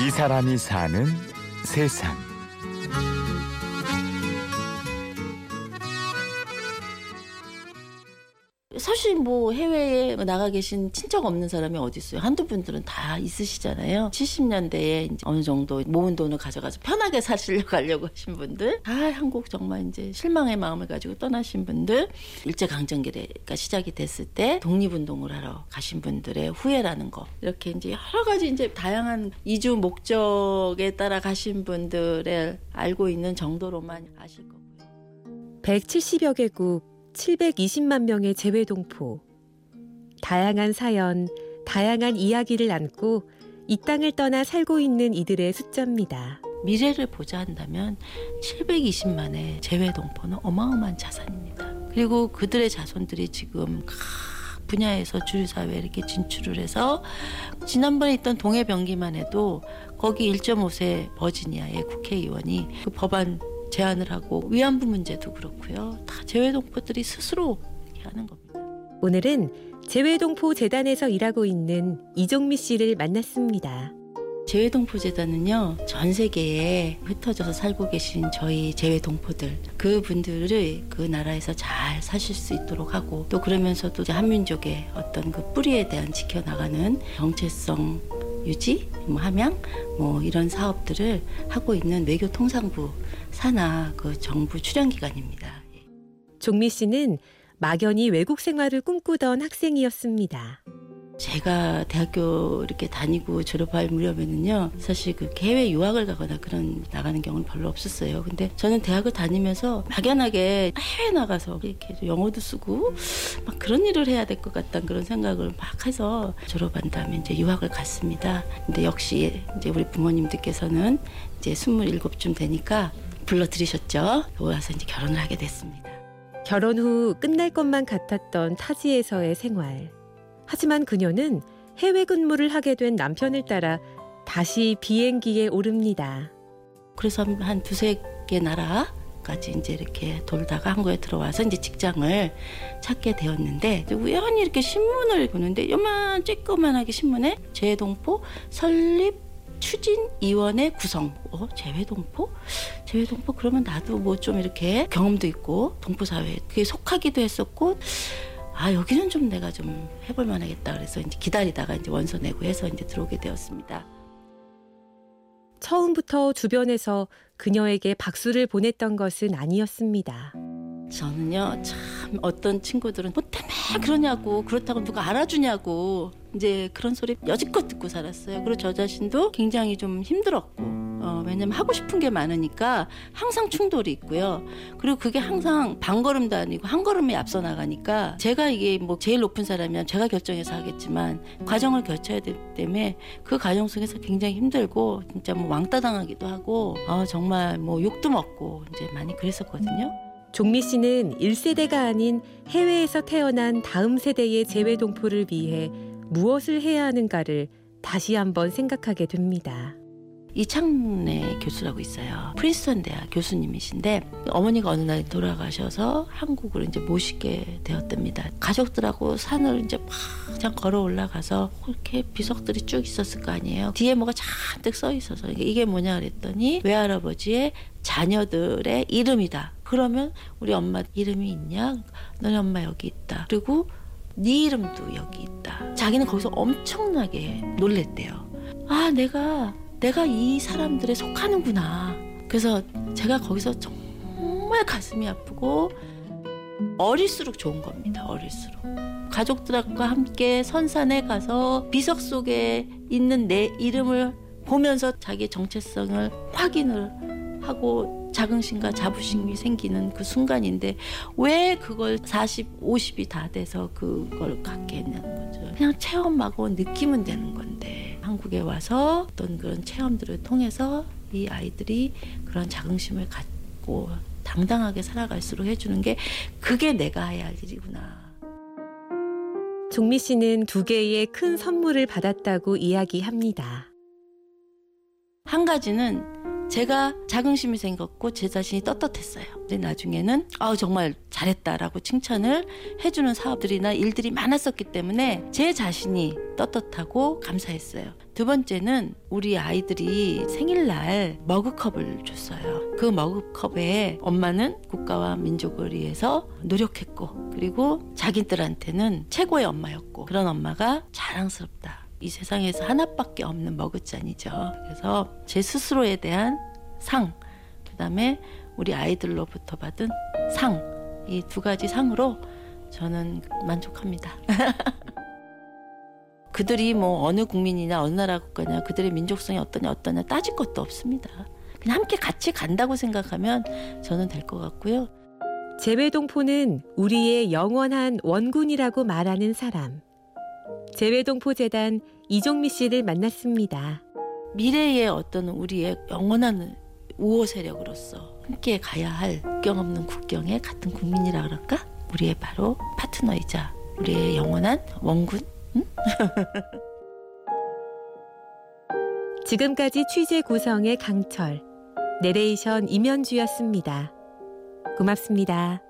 이 사람이 사는 세상. 사실 뭐 해외에 나가 계신 친척 없는 사람이 어디 있어요? 한두 분들은 다 있으시잖아요. 70년대에 이제 어느 정도 모은 돈을 가져가서 편하게 사시려 가려고 하신 분들, 아 한국 정말 이제 실망의 마음을 가지고 떠나신 분들, 일제 강점기가 시작이 됐을 때 독립운동을 하러 가신 분들의 후회라는 거, 이렇게 이제 여러 가지 이제 다양한 이주 목적에 따라 가신 분들의 알고 있는 정도로만 아실 거고요. 170여 개국 720만 명의 재외동포. 다양한 사연, 다양한 이야기를 안고 이 땅을 떠나 살고 있는 이들의 숫자입니다. 미래를 보자 한다면 720만의 재외동포는 어마어마한 자산입니다. 그리고 그들의 자손들이 지금 각 분야에서 주류사회에 이렇게 진출을 해서 지난번에 있던 동해병기만 해도 거기 1.5세 버지니아의 국회의원이 그 법안 제안을 하고 위안부 문제도 그렇고요. 다 재외동포들이 스스로 이렇게 하는 겁니다. 오늘은 재외동포 재단에서 일하고 있는 이종미 씨를 만났습니다. 재외동포 재단은요 전 세계에 흩어져서 살고 계신 저희 재외동포들 그분들을 그 나라에서 잘 사실 수 있도록 하고 또 그러면서도 한민족의 어떤 그 뿌리에 대한 지켜나가는 정체성 유지, 뭐 함양, 뭐 이런 사업들을 하고 있는 외교통상부 산하 그 정부 출연기관입니다. 종미 씨는 막연히 외국 생활을 꿈꾸던 학생이었습니다. 제가 대학교 이렇게 다니고 졸업할 무렵에는요, 사실 그 해외 유학을 가거나 그런 나가는 경우는 별로 없었어요. 근데 저는 대학을 다니면서 막연하게 해외 나가서 이렇게 영어도 쓰고 막 그런 일을 해야 될 것 같다는 그런 생각을 막 해서 졸업한 다음에 이제 유학을 갔습니다. 근데 역시 이제 우리 부모님들께서는 이제 27쯤 되니까 불러들이셨죠. 와서 이제 결혼을 하게 됐습니다. 결혼 후 끝날 것만 같았던 타지에서의 생활. 하지만 그녀는 해외 근무를 하게 된 남편을 따라 다시 비행기에 오릅니다. 그래서 한 두세 개 나라까지 이제 이렇게 돌다가 한국에 들어와서 이제 직장을 찾게 되었는데 우연히 이렇게 신문을 보는데 요만 쬐끄만하게 신문에 재동포 설립 추진위원회 구성. 어, 재외동포? 재외동포? 그러면 나도 뭐 좀 이렇게 경험도 있고, 동포사회에 속하기도 했었고, 아, 여기는 좀 내가 좀 해볼 만하겠다. 그래서 이제 기다리다가 이제 원서 내고 해서 이제 들어오게 되었습니다. 처음부터 주변에서 그녀에게 박수를 보냈던 것은 아니었습니다. 저는요, 참, 어떤 친구들은 뭐 때문에 그러냐고, 그렇다고 누가 알아주냐고, 이제 그런 소리 여지껏 듣고 살았어요. 그리고 저 자신도 굉장히 좀 힘들었고, 어, 왜냐면 하고 싶은 게 많으니까 항상 충돌이 있고요. 그리고 그게 항상 반걸음도 아니고 한 걸음에 앞서 나가니까 제가 이게 뭐 제일 높은 사람이면 제가 결정해서 하겠지만 과정을 거쳐야 되기 때문에 그 과정 속에서 굉장히 힘들고 진짜 뭐 왕따 당하기도 하고, 어, 정말 뭐 욕도 먹고 이제 많이 그랬었거든요. 종미 씨는 1세대가 아닌 해외에서 태어난 다음 세대의 재외 동포를 위해 무엇을 해야 하는가를 다시 한번 생각하게 됩니다. 이창래 교수라고 있어요. 프린스턴 대학 교수님이신데 어머니가 어느 날 돌아가셔서 한국으로 이제 모시게 되었답니다. 가족들하고 산을 이제 막 걸어 올라가서 이렇게 비석들이 쭉 있었을 거 아니에요. 뒤에 뭐가 잔뜩 써 있어서 이게 뭐냐 그랬더니 외할아버지의 자녀들의 이름이다. 그러면 우리 엄마 이름이 있냐? 너네 엄마 여기 있다. 그리고 네 이름도 여기 있다. 자기는 거기서 엄청나게 놀랬대요. 아, 내가 내가 이 사람들에 속하는구나. 그래서 제가 거기서 정말 가슴이 아프고 어릴수록 좋은 겁니다. 어릴수록. 가족들과 함께 선산에 가서 비석 속에 있는 내 이름을 보면서 자기의 정체성을 확인을 하고 자긍심과 자부심이 생기는 그 순간인데 왜 그걸 40, 50이 다 돼서 그걸 갖게 했냐는 거죠. 그냥 체험하고 느끼면 되는 건데 한국에 와서 어떤 그런 체험들을 통해서 이 아이들이 그런 자긍심을 갖고 당당하게 살아갈수록 해주는 게 그게 내가 해야 할 일이구나. 종미 씨는 두 개의 큰 선물을 받았다고 이야기합니다. 한 가지는 제가 자긍심이 생겼고 제 자신이 떳떳했어요. 근데 나중에는 아 정말 잘했다라고 칭찬을 해주는 사업들이나 일들이 많았었기 때문에 제 자신이 떳떳하고 감사했어요. 두 번째는 우리 아이들이 생일날 머그컵을 줬어요. 그 머그컵에 엄마는 국가와 민족을 위해서 노력했고 그리고 자기들한테는 최고의 엄마였고 그런 엄마가 자랑스럽다. 이 세상에서 하나밖에 없는 머그잔이죠. 그래서 제 스스로에 대한 상, 그 다음에 우리 아이들로부터 받은 상, 이 두 가지 상으로 저는 만족합니다. 그들이 뭐 어느 국민이나 어느 나라 국가냐, 그들의 민족성이 어떠냐, 어떠냐 따질 것도 없습니다. 그냥 함께 같이 간다고 생각하면 저는 될 것 같고요. 재외동포는 우리의 영원한 원군이라고 말하는 사람. 재외동포 재단 이종미 씨를 만났습니다. 미래의 어떤 우리의 영원한 우호 세력으로서 함께 가야 할 국경 없는 국경의 같은 국민이라 그럴까? 우리의 바로 파트너이자 우리의 영원한 원군? 응? 지금까지 취재 구성의 강철, 내레이션 임현주였습니다. 고맙습니다.